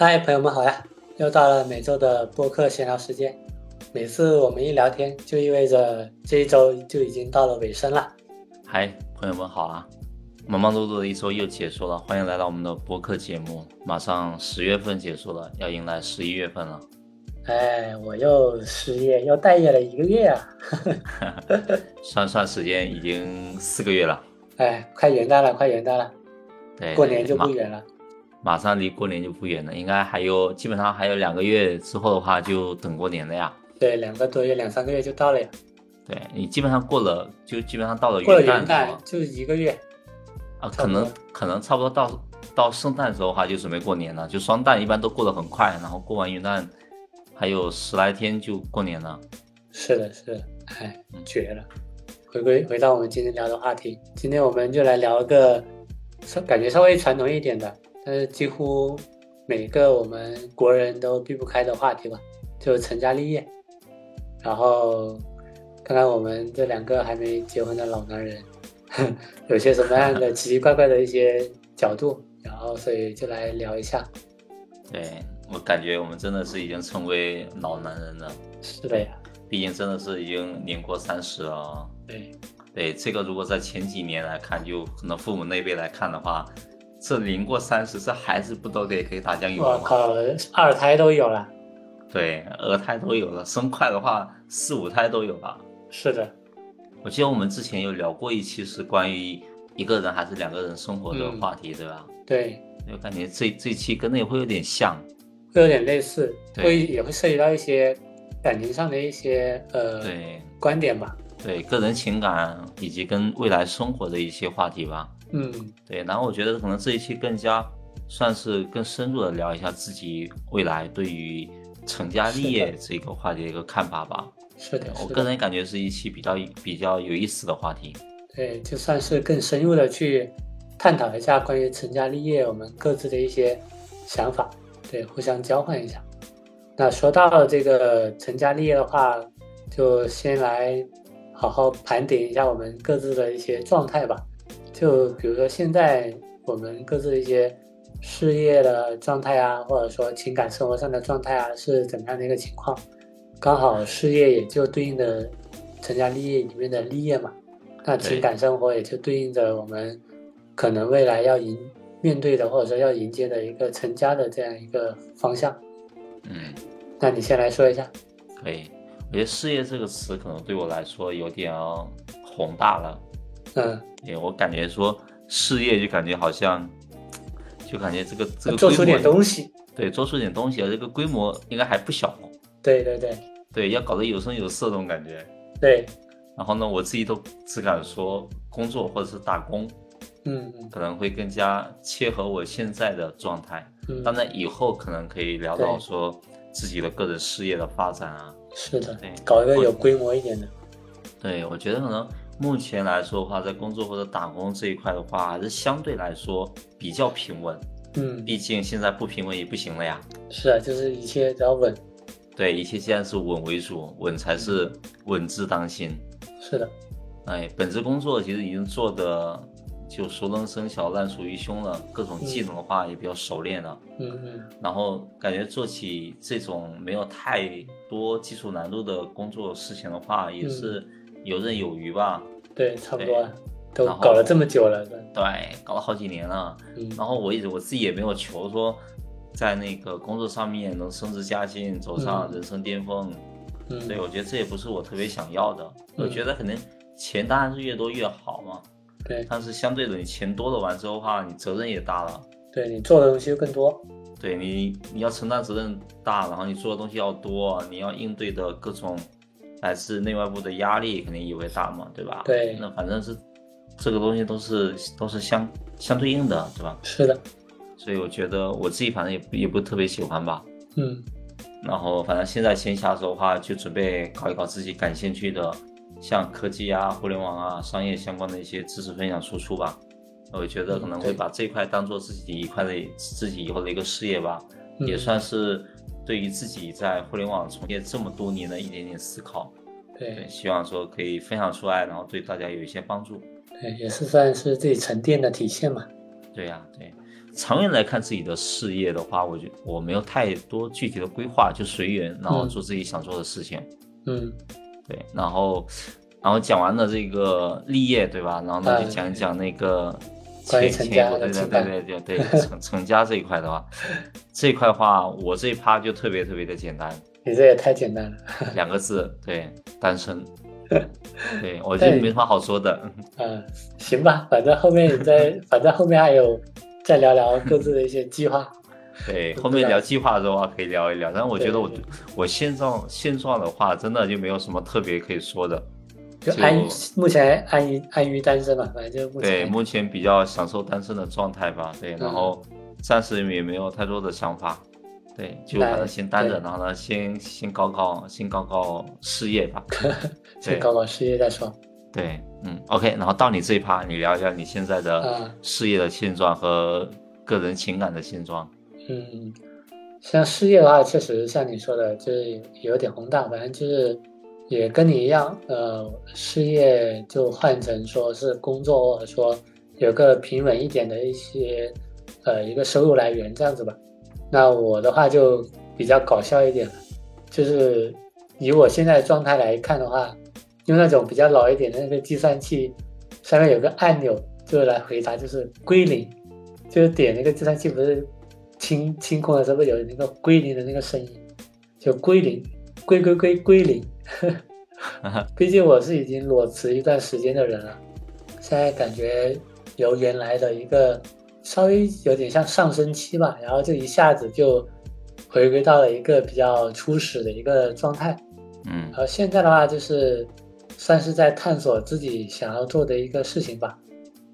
嗨，朋友们好呀！又到了每周的播客闲聊时间。每次我们一聊天，就意味着这一周就已经到了尾声了。嗨，朋友们好啊！忙忙碌碌的一周又结束了，欢迎来到我们的播客节目。马上十月份结束了，要迎来十一月份了。哎，我又失业，又待业了一个月啊！算算时间，已经四个月了。哎，快元旦了，快元旦了，对，过年就不远了。马上离过年就不远了，应该还有，基本上还有两个月之后的话，就等过年了呀。对，两个多月，两三个月就到了呀。对你基本上过了，就基本上到了元旦，就一个月。啊，可能可能差不多到到圣诞的时候的话，就准备过年了。就双旦一般都过得很快，然后过完元旦还有十来天就过年了。是的，是的，哎，绝了！回归回到我们今天聊的话题，今天我们就来聊一个稍感觉稍微传统一点的。但是几乎每个我们国人都避不开的话题吧，就成家立业。然后看看我们这两个还没结婚的老男人，有些什么样的奇奇怪怪的一些角度，然后所以就来聊一下。对我感觉我们真的是已经成为老男人了。是的呀，毕竟真的是已经年过三十了。对，对这个如果在前几年来看，就可能父母那辈来看的话。这零过三十，这孩子不都得可以打酱油吗？我靠，二胎都有了。对，二胎都有了，生快的话四五胎都有了。是的，我记得我们之前有聊过一期是关于一个人还是两个人生活的话题，对吧？对，我感觉这这期跟那会有点像，会有点类似，会也会涉及到一些感情上的一些呃对观点吧，对个人情感以及跟未来生活的一些话题吧。嗯，对，然后我觉得可能这一期更加算是更深入的聊一下自己未来对于成家立业这个话题的一个看法吧。是的，我个人感觉是一期比较比较有意思的话题。对，就算是更深入的去探讨一下关于成家立业我们各自的一些想法，对，互相交换一下。那说到这个成家立业的话，就先来好好盘点一下我们各自的一些状态吧。就比如说现在我们各自的一些事业的状态啊，或者说情感生活上的状态啊，是怎么样的一个情况？刚好事业也就对应的成家立业里面的立业嘛，那情感生活也就对应着我们可能未来要迎面对的，或者说要迎接的一个成家的这样一个方向。嗯，那你先来说一下。可以，我觉得事业这个词可能对我来说有点宏大了。嗯，对我感觉说事业就感觉好像，就感觉这个这个做出点东西，对，做出点东西，这个规模应该还不小。对对对，对，要搞得有声有色这种感觉。对，然后呢，我自己都只敢说工作或者是打工，嗯，可能会更加切合我现在的状态。嗯，当然以后可能可以聊到说自己的个人事业的发展啊。是的，对，搞一个有规模一点的。对，我觉得可能。目前来说的话，在工作或者打工这一块的话，还是相对来说比较平稳。嗯，毕竟现在不平稳也不行了呀。是啊，就是一切只要稳。对，一切现在是稳为主，稳才是稳字当先。是的。哎，本职工作其实已经做的就熟能生巧、烂熟于胸了，各种技能的话也比较熟练了。嗯嗯。然后感觉做起这种没有太多技术难度的工作事情的话，也是。游刃有余吧，对，差不多，都搞了这么久了，对，搞了好几年了。嗯，然后我一直我自己也没有求说，在那个工作上面能升职加薪，走上人生巅峰。嗯，对，我觉得这也不是我特别想要的。我觉得可能钱当然是越多越好嘛。对，但是相对的，你钱多了完之后的话，你责任也大了。对你做的东西就更多。对你，你要承担责任大，然后你做的东西要多，你要应对的各种。来自内外部的压力肯定也会大嘛，对吧？对，那反正是这个东西都是都是相相对应的，对吧？是的，所以我觉得我自己反正也也不特别喜欢吧。嗯，然后反正现在闲暇时候的话，就准备搞一搞自己感兴趣的，像科技啊、互联网啊、商业相关的一些知识分享输出吧。我觉得可能会把这块当做自己一块的自己以后的一个事业吧，也算是。对于自己在互联网从业这么多年的一点点思考，对，希望说可以分享出来，然后对大家有一些帮助。对，也是算是自己沉淀的体现嘛。对呀，对，长远来看自己的事业的话，我觉我没有太多具体的规划，就随缘，然后做自己想做的事情。嗯，对，然后然后讲完了这个立业，对吧？然后呢就讲一讲那个前前一步，对对对对对对成成家这一块的话，这一块的话，我这一趴就特别特别的简单。你这也太简单了，两个字，对，单身。对，我觉得没什么好说的。嗯，行吧，反正后面再，反正后面还有再聊聊各自的一些计划。对，后面聊计划的话可以聊一聊。但是我觉得我我现状现状的话，真的就没有什么特别可以说的。就安目前安于安于单身吧，反正就目前对目前比较享受单身的状态吧。对，然后暂时也没有太多的想法。对，就反正先单着，然后呢，先先搞搞，先搞搞事业吧。先搞搞事业再说。对，嗯，OK，然后到你这一趴，你聊一下你现在的事业的现状和个人情感的现状。嗯，像事业的话，确实像你说的，就是有点宏大，反正就是也跟你一样，呃，事业就换成说是工作，或者说有个平稳一点的一些呃一个收入来源这样子吧。那我的话就比较搞笑一点了，就是以我现在状态来看的话，用那种比较老一点的那个计算器，上面有个按钮，就来回答，就是归零，就是点那个计算器不是清清空的时候有那个归零的那个声音，就归零，归归归归零。毕竟我是已经裸辞一段时间的人了，现在感觉由原来的一个。稍微有点像上升期吧，然后就一下子就回归到了一个比较初始的一个状态，嗯，然后现在的话就是算是在探索自己想要做的一个事情吧，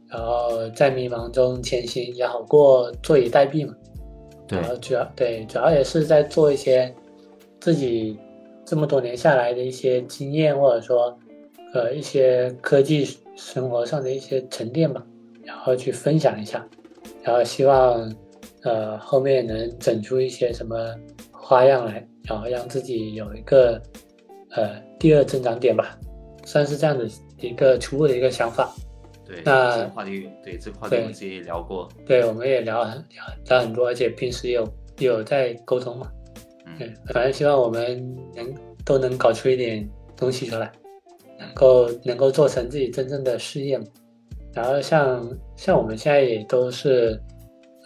然后在迷茫中前行也好过坐以待毙嘛，对，然后主要对主要也是在做一些自己这么多年下来的一些经验或者说呃一些科技生活上的一些沉淀吧，然后去分享一下。然后希望，呃，后面能整出一些什么花样来，然后让自己有一个，呃，第二增长点吧，算是这样的一个初步的一个想法。对，那这个话题，对这个话题我们之前也聊过。对，我们也聊聊聊很多，而且平时也有也有在沟通嘛。嗯，反正希望我们能都能搞出一点东西出来，能够能够做成自己真正的事业嘛。然后像像我们现在也都是，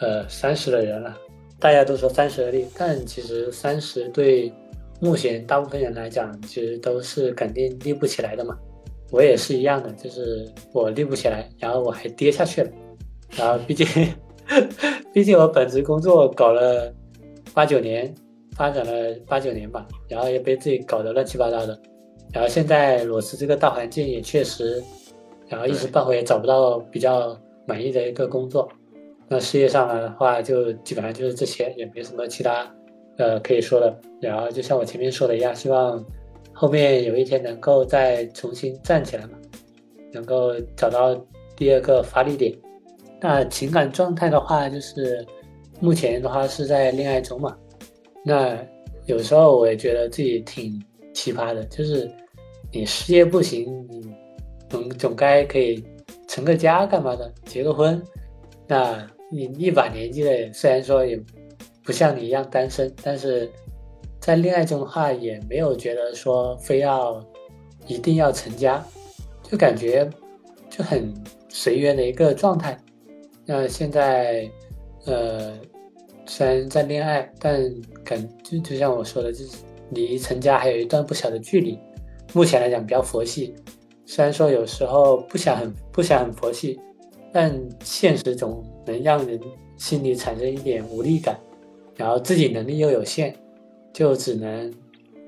呃，三十的人了，大家都说三十而立，但其实三十对目前大部分人来讲，其实都是肯定立不起来的嘛。我也是一样的，就是我立不起来，然后我还跌下去了。然后毕竟，毕竟我本职工作搞了八九年，发展了八九年吧，然后也被自己搞得乱七八糟的。然后现在裸辞这个大环境也确实。然后一时半会也找不到比较满意的一个工作，那事业上的话就基本上就是这些，也没什么其他呃可以说的。然后就像我前面说的一样，希望后面有一天能够再重新站起来嘛，能够找到第二个发力点。那情感状态的话，就是目前的话是在恋爱中嘛。那有时候我也觉得自己挺奇葩的，就是你事业不行，你。总总该可以成个家干嘛的？结个婚，那你一把年纪了，虽然说也不像你一样单身，但是在恋爱中的话，也没有觉得说非要一定要成家，就感觉就很随缘的一个状态。那现在呃，虽然在恋爱，但感就就像我说的，就是离成家还有一段不小的距离。目前来讲比较佛系。虽然说有时候不想很不想很佛系，但现实总能让人心里产生一点无力感，然后自己能力又有限，就只能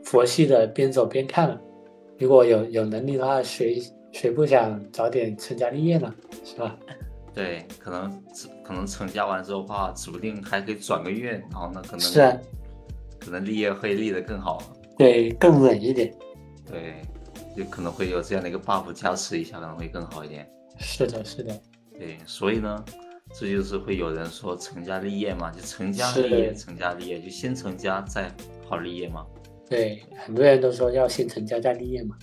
佛系的边走边看了。如果有有能力的话，谁谁不想早点成家立业呢？是吧？对，可能可能成家完之后的话，指不定还可以转个院，然后呢，可能是啊，可能立业会立得更好，对，更稳一点，对。就可能会有这样的一个 buff 加持一下，可能会更好一点。是的，是的。对，所以呢，这就是会有人说成家立业嘛，就成家立业，成家立业就先成家再好立业嘛。对，很多人都说要先成家再立业嘛。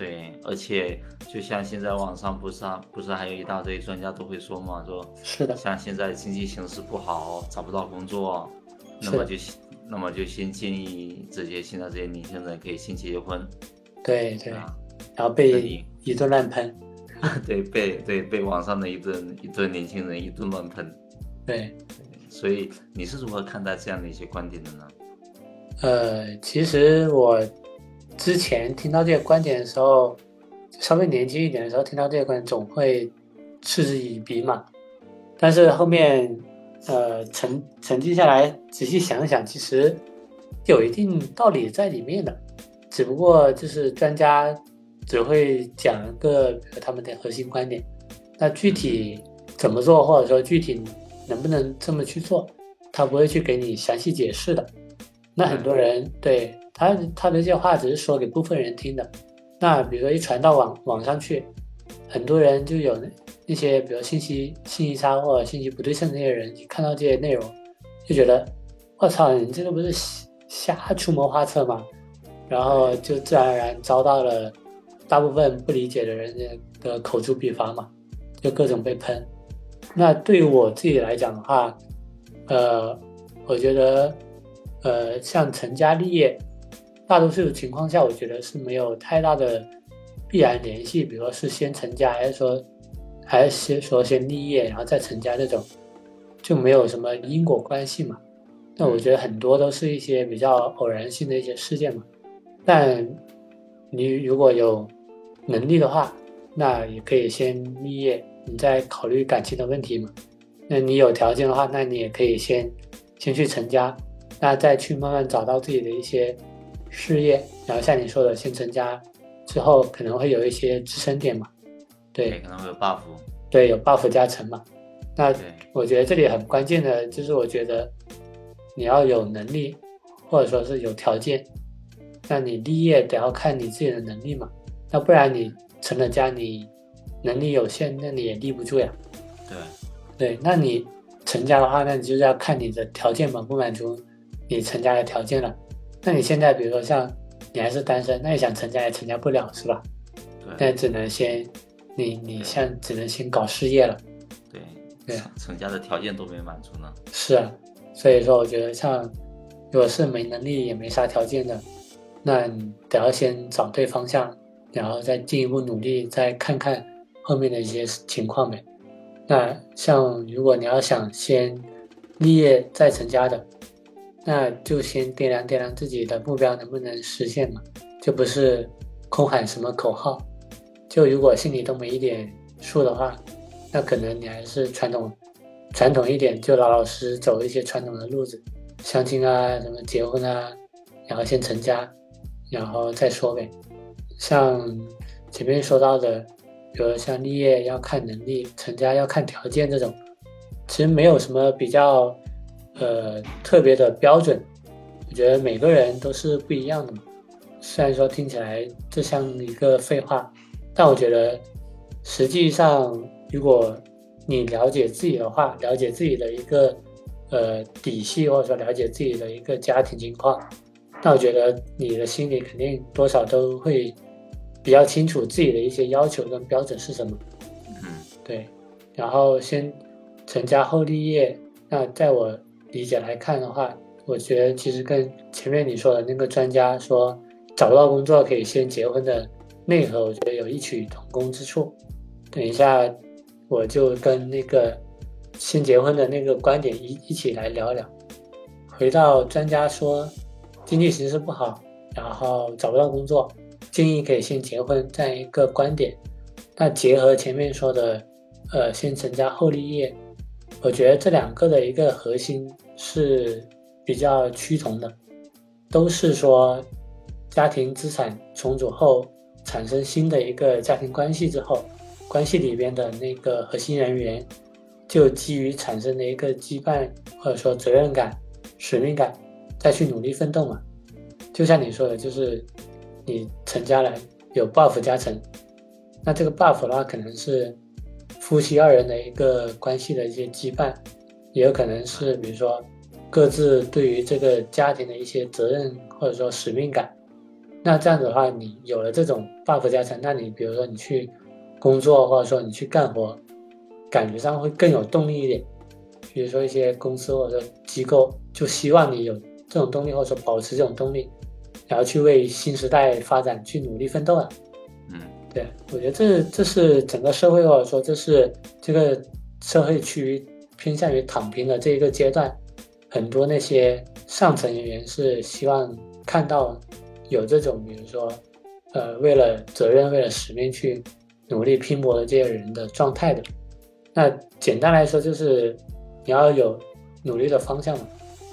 对，而且就像现在网上不是啊，不是还有一大堆专家都会说嘛，说是的，像现在经济形势不好，找不到工作，那么就那么就先建议这些现在这些年轻人可以先结婚。对对，然后被一顿乱喷。对，被对被网上的一顿一顿年轻人一顿乱喷。对，所以你是如何看待这样的一些观点的呢？呃，其实我之前听到这个观点的时候，稍微年轻一点的时候听到这个观点，总会嗤之以鼻嘛。但是后面，呃，沉沉静下来，仔细想想，其实有一定道理在里面的，只不过就是专家只会讲一个他们的核心观点，那具体怎么做，或者说具体能不能这么去做，他不会去给你详细解释的。那很多人对他他的这些话只是说给部分人听的，那比如说一传到网网上去，很多人就有那些比如信息信息差或者信息不对称那些人，一看到这些内容，就觉得我操，你这个不是瞎出谋划策吗？然后就自然而然遭到了大部分不理解的人的口诛笔伐嘛，就各种被喷。那对于我自己来讲的话，呃，我觉得。呃，像成家立业，大多数情况下，我觉得是没有太大的必然联系。比如说是先成家，还是说还是先说先立业，然后再成家这种，就没有什么因果关系嘛。那我觉得很多都是一些比较偶然性的一些事件嘛。但你如果有能力的话，那也可以先立业，你再考虑感情的问题嘛。那你有条件的话，那你也可以先先去成家。那再去慢慢找到自己的一些事业，然后像你说的，先成家之后可能会有一些支撑点嘛，对，可能会有 buff，对，有 buff 加成嘛。那我觉得这里很关键的就是，我觉得你要有能力，或者说是有条件，那你立业得要看你自己的能力嘛。那不然你成了家，你能力有限，那你也立不住呀。对，对，那你成家的话，那你就是要看你的条件满不满足。你成家的条件了，那你现在比如说像你还是单身，那你想成家也成家不了是吧？对。那只能先，你你像只能先搞事业了。对。对。成家的条件都没满足呢。是啊，所以说我觉得像，如果是没能力也没啥条件的，那你得要先找对方向，然后再进一步努力，再看看后面的一些情况呗。那像如果你要想先立业再成家的。那就先掂量掂量自己的目标能不能实现嘛，就不是空喊什么口号。就如果心里都没一点数的话，那可能你还是传统传统一点，就老老实实走一些传统的路子，相亲啊，什么结婚啊，然后先成家，然后再说呗。像前面说到的，比如像立业要看能力，成家要看条件这种，其实没有什么比较。呃，特别的标准，我觉得每个人都是不一样的嘛。虽然说听起来这像一个废话，但我觉得实际上，如果你了解自己的话，了解自己的一个呃底细，或者说了解自己的一个家庭情况，那我觉得你的心里肯定多少都会比较清楚自己的一些要求跟标准是什么。嗯，对。然后先成家后立业，那在我。理解来看的话，我觉得其实跟前面你说的那个专家说找不到工作可以先结婚的内核，我觉得有异曲同工之处。等一下，我就跟那个先结婚的那个观点一一起来聊聊。回到专家说经济形势不好，然后找不到工作，建议可以先结婚这样一个观点。那结合前面说的，呃，先成家后立业。我觉得这两个的一个核心是比较趋同的，都是说家庭资产重组后产生新的一个家庭关系之后，关系里边的那个核心人员就基于产生的一个羁绊或者说责任感、使命感，再去努力奋斗嘛。就像你说的，就是你成家了有 buff 加成，那这个 buff 的话可能是。夫妻二人的一个关系的一些羁绊，也有可能是比如说各自对于这个家庭的一些责任或者说使命感，那这样子的话，你有了这种 buff 加成，那你比如说你去工作或者说你去干活，感觉上会更有动力一点。比如说一些公司或者说机构就希望你有这种动力，或者说保持这种动力，然后去为新时代发展去努力奋斗啊。嗯，对，我觉得这这是整个社会或者说这是这个社会趋于偏向于躺平的这一个阶段，很多那些上层人员是希望看到有这种比如说呃为了责任为了使命去努力拼搏的这些人的状态的。那简单来说就是你要有努力的方向嘛，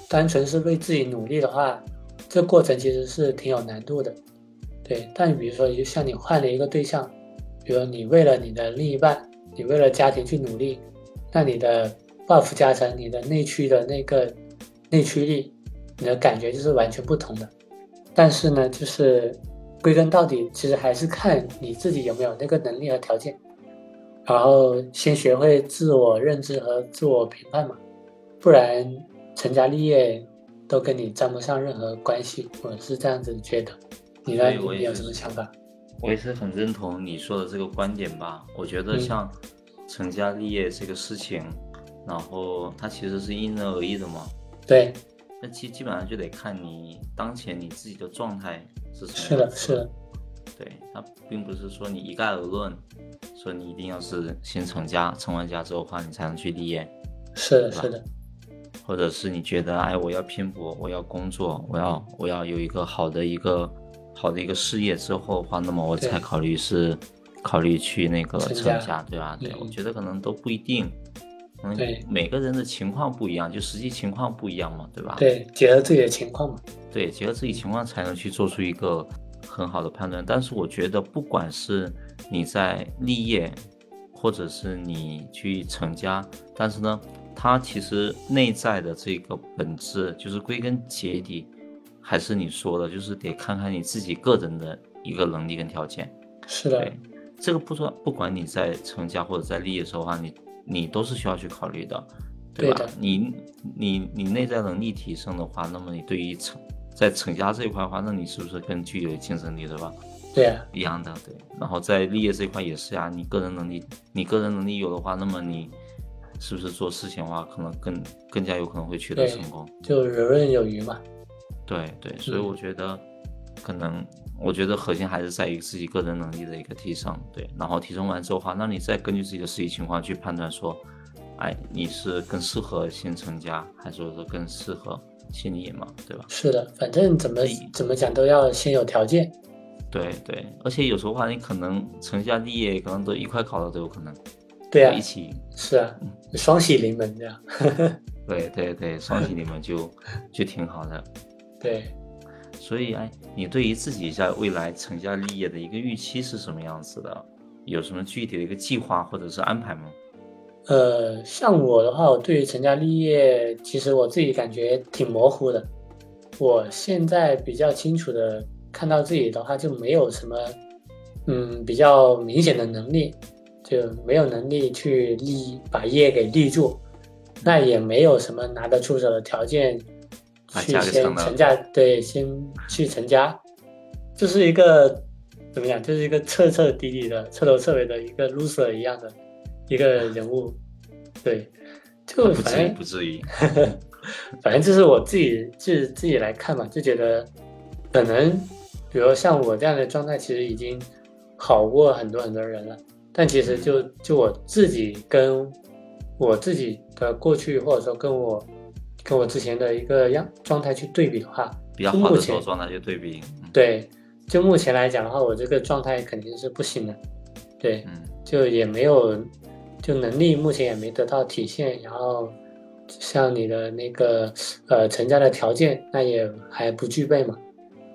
单纯是为自己努力的话，这过程其实是挺有难度的。对，但比如说，就像你换了一个对象，比如你为了你的另一半，你为了家庭去努力，那你的 buff 加成，你的内驱的那个内驱力，你的感觉就是完全不同的。但是呢，就是归根到底，其实还是看你自己有没有那个能力和条件，然后先学会自我认知和自我评判嘛，不然成家立业都跟你沾不上任何关系，我是这样子觉得。你呢？你有什么想法？我也是很认同你说的这个观点吧。我觉得像成家立业这个事情，然后它其实是因人而异的嘛。对。那基基本上就得看你当前你自己的状态是什么。是的，是的。对，它并不是说你一概而论，说你一定要是先成家，成完家之后的话，你才能去立业。是的，是的。或者是你觉得，哎，我要拼搏，我要工作，我要我要有一个好的一个。好的一个事业之后的话，那么我才考虑是考虑去那个成家，对吧？对，我觉得可能都不一定，嗯，每个人的情况不一样，就实际情况不一样嘛，对吧？对，结合自己的情况嘛。对，结合自己情况才能去做出一个很好的判断。但是我觉得，不管是你在立业，或者是你去成家，但是呢，它其实内在的这个本质，就是归根结底。还是你说的，就是得看看你自己个人的一个能力跟条件。是的，对，这个不说，不管你在成家或者在立业的时候话，你你都是需要去考虑的，对吧？你你你内在能力提升的话，那么你对于成在成家这一块的话，那你是不是更具有竞争力，对吧？对啊，一样的，对。然后在立业这一块也是呀，你个人能力，你个人能力有的话，那么你是不是做事情的话，可能更更加有可能会取得成功？就游刃有余嘛。对对，所以我觉得，可能我觉得核心还是在于自己个人能力的一个提升。对，然后提升完之后的话，那你再根据自己的实际情况去判断说，哎，你是更适合先成家，还是说更适合先立业嘛？对吧？是的，反正怎么怎么讲都要先有条件。对对，而且有时候话，你可能成家立业可能都一块考的都有可能。对啊，一起是啊，双喜临门这样。对对对，双喜临门就就挺好的。对，所以哎，你对于自己在未来成家立业的一个预期是什么样子的？有什么具体的一个计划或者是安排吗？呃，像我的话，我对于成家立业，其实我自己感觉挺模糊的。我现在比较清楚的看到自己的话，就没有什么，嗯，比较明显的能力，就没有能力去立把业给立住，那也没有什么拿得出手的条件。去先成家，对，先去成家，就是一个怎么讲？就是一个彻彻底底的、彻头彻尾的一个 loser 一样的一个人物，对，就反正不至于，反正就是我自己自自己来看嘛，就觉得可能，比如像我这样的状态，其实已经好过很多很多人了。但其实就就我自己跟我自己的过去，或者说跟我。跟我之前的一个样状态去对比的话，比较好的时候状态去对比，对，就目前来讲的话，我这个状态肯定是不行的，对，嗯，就也没有，就能力目前也没得到体现，然后像你的那个呃成家的条件，那也还不具备嘛，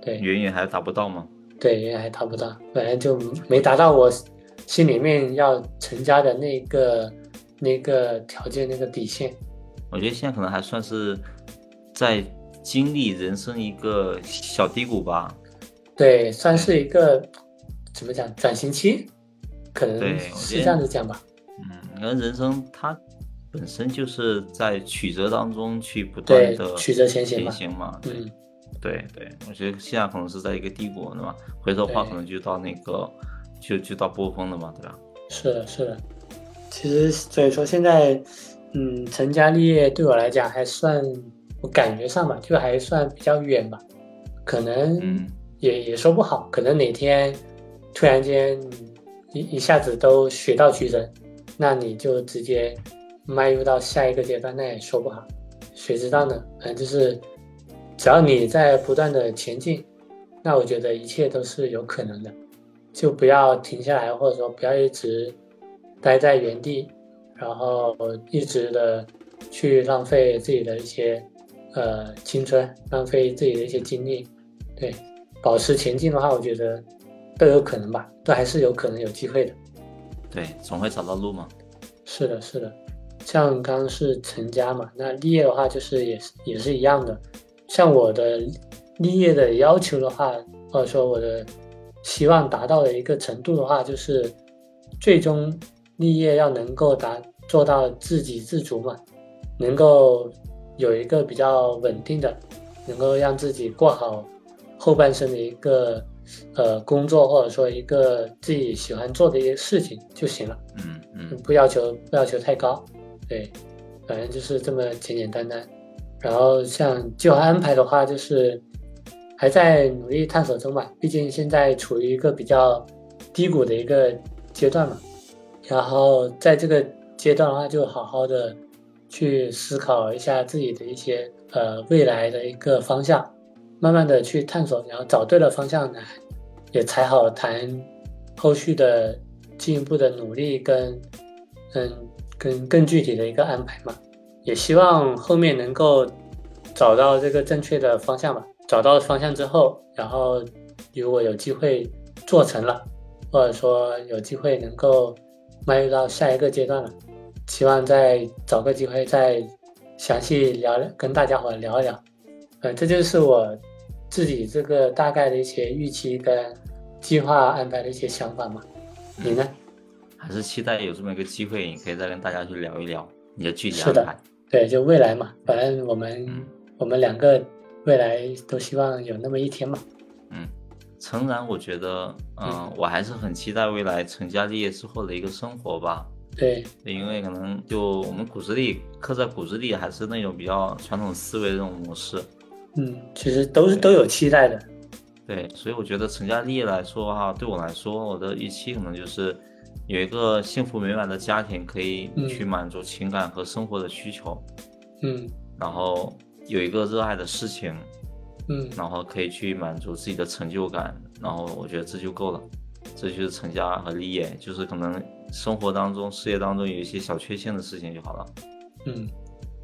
对，远远还达不到吗？对，远远还达不到，本来就没达到我心里面要成家的那个那个条件那个底线。我觉得现在可能还算是在经历人生一个小低谷吧。对，算是一个怎么讲转型期，可能是这样子讲吧。嗯，可能人生它本身就是在曲折当中去不断的曲折前行嘛。嗯，对对，我觉得现在可能是在一个低谷，对吧？回头话可能就到那个，就就到波峰了嘛，对吧？是的，是的。其实所以说现在，嗯，成家立业对我来讲还算，我感觉上吧，就还算比较远吧。可能也也说不好，可能哪天突然间一一下子都水到渠成，那你就直接迈入到下一个阶段，那也说不好，谁知道呢？反正就是只要你在不断的前进，那我觉得一切都是有可能的，就不要停下来，或者说不要一直待在原地，然后一直的去浪费自己的一些呃青春，浪费自己的一些精力。对，保持前进的话，我觉得都有可能吧，都还是有可能有机会的。对，总会找到路嘛。是的，是的。像刚刚是成家嘛，那立业的话，就是也是也是一样的。像我的立业的要求的话，或者说我的希望达到的一个程度的话，就是最终立业要能够达做到自给自足嘛，能够有一个比较稳定的，能够让自己过好。后半生的一个呃工作，或者说一个自己喜欢做的一些事情就行了。嗯嗯，不要求不要求太高，对，反正就是这么简简单单。然后像计划安排的话，就是还在努力探索中吧，毕竟现在处于一个比较低谷的一个阶段嘛。然后在这个阶段的话，就好好的去思考一下自己的一些呃未来的一个方向。慢慢的去探索，然后找对了方向呢，也才好谈后续的进一步的努力跟嗯跟更具体的一个安排嘛。也希望后面能够找到这个正确的方向吧。找到方向之后，然后如果有机会做成了，或者说有机会能够迈入到下一个阶段了，希望再找个机会再详细聊跟大家伙聊一聊。呃，这就是我。自己这个大概的一些预期跟计划安排的一些想法嘛，你呢？还是期待有这么一个机会，你可以再跟大家去聊一聊你的具体安排。对，就未来嘛，反正我们我们两个未来都希望有那么一天嘛。嗯，诚然，我觉得，嗯，我还是很期待未来成家立业之后的一个生活吧。对，因为可能就我们骨子里刻在骨子里还是那种比较传统思维的这种模式。嗯，其实都是都有期待的，对，所以我觉得成家立业来说哈，对我来说，我的预期可能就是有一个幸福美满的家庭，可以去满足情感和生活的需求，嗯，然后有一个热爱的事情，嗯，然后可以去满足自己的成就感，然后我觉得这就够了，这就是成家和立业，就是可能生活当中、事业当中有一些小缺陷的事情就好了，嗯。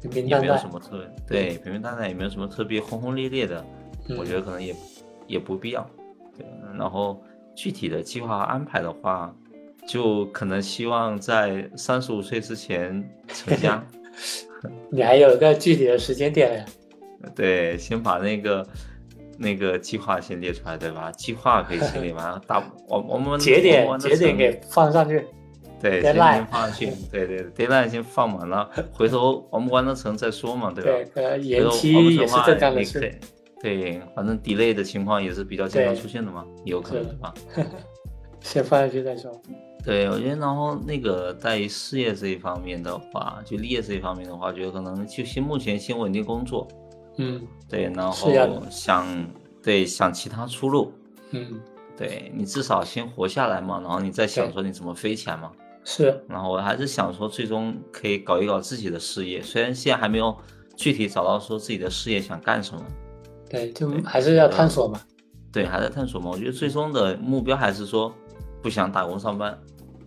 也没有什么特对平平淡淡，也没有什么特别轰轰烈烈的，我觉得可能也也不必要。对，然后具体的计划和安排的话，就可能希望在三十五岁之前成家。你还有个具体的时间点呀？对，先把那个那个计划先列出来，对吧？计划可以先列完，大我我们节点节点给放上去。对，先先放上去，对对，deadline 先放满了，回头我们完成成再说嘛，对吧？对，延期也是正常的事。对，反正 delay 的情况也是比较经常出现的嘛，有可能对吧？先放上去再说。对，我觉得然后那个在于事业这一方面的话，就立业这一方面的话，觉得可能就先目前先稳定工作。嗯。对，然后想对想其他出路。嗯。对你至少先活下来嘛，然后你再想说你怎么飞起来嘛。是，然后我还是想说，最终可以搞一搞自己的事业。虽然现在还没有具体找到说自己的事业想干什么，对，就还是要探索嘛。对，还在探索嘛。我觉得最终的目标还是说不想打工上班。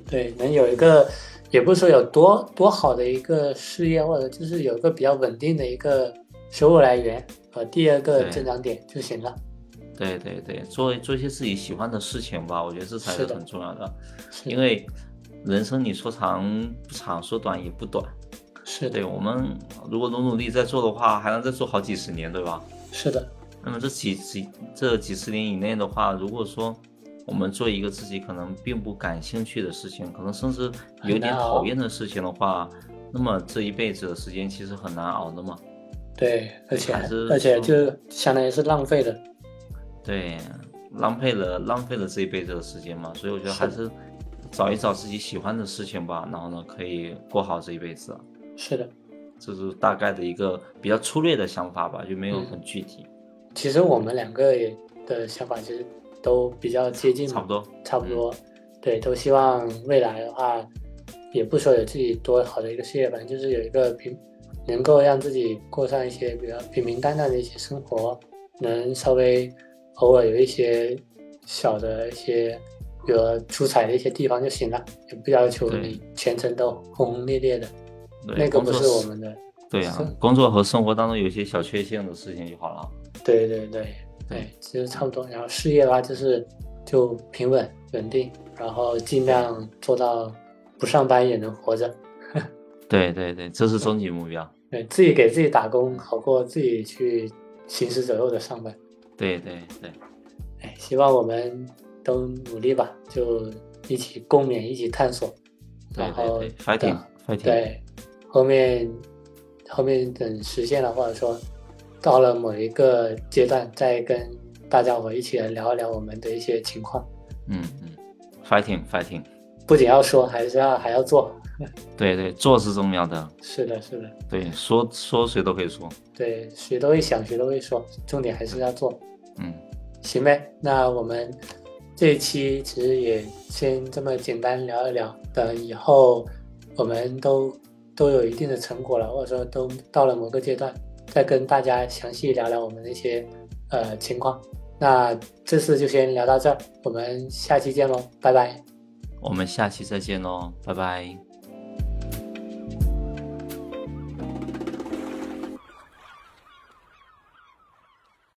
对，能有一个，也不是说有多多好的一个事业，或者就是有一个比较稳定的一个收入来源和第二个增长点就行了。对对对，做做一些自己喜欢的事情吧，我觉得这才是很重要的，因为。人生你说长不长，说短也不短，是对。我们如果努努力再做的话，还能再做好几十年，对吧？是的。那么这几几这几十年以内的话，如果说我们做一个自己可能并不感兴趣的事情，可能甚至有点讨厌的事情的话，那么这一辈子的时间其实很难熬的嘛。对，而且还是而且就相当于是浪费了。对，浪费了浪费了这一辈子的时间嘛，所以我觉得还是找一找自己喜欢的事情吧，然后呢，可以过好这一辈子。是的，这是大概的一个比较粗略的想法吧，就没有嗯很具体，其实我们两个也的想法其实都比较接近，差不多。差不多。对，都希望未来的话，也不说有自己多好的一个事业，反正就是有一个平，能够让自己过上一些比较平平淡淡的一些生活，能稍微偶尔有一些小的一些，比如出彩的一些地方就行了，也不要求你全程都轰轰烈烈的，对，那个不是我们的。对啊，工作和生活当中有一些小确幸的事情就好了。对对对对，其实差不多。然后事业的话，就是就平稳稳定，然后尽量做到不上班也能活着。对对对，这是终极目标。对自己给自己打工，好过自己去行尸走肉的上班。对对对，哎，希望我们都努力吧，就一起共勉，一起探索。对然后对对，fighting fighting。对，后面后面等实现了，或者说到了某一个阶段，再跟大家伙一起来聊一聊我们的一些情况。嗯嗯，fighting fighting。不仅要说，还是要还要做。对对，做是重要的。是的，是的，对，说说谁都可以说。对，谁都会想，谁都会说，重点还是要做。嗯，行呗，那我们这一期其实也先这么简单聊一聊，等以后我们都都有一定的成果了，或者说都到了某个阶段，再跟大家详细聊聊我们的一些呃情况。那这次就先聊到这儿，我们下期见喽，拜拜。我们下期再见喽，拜拜。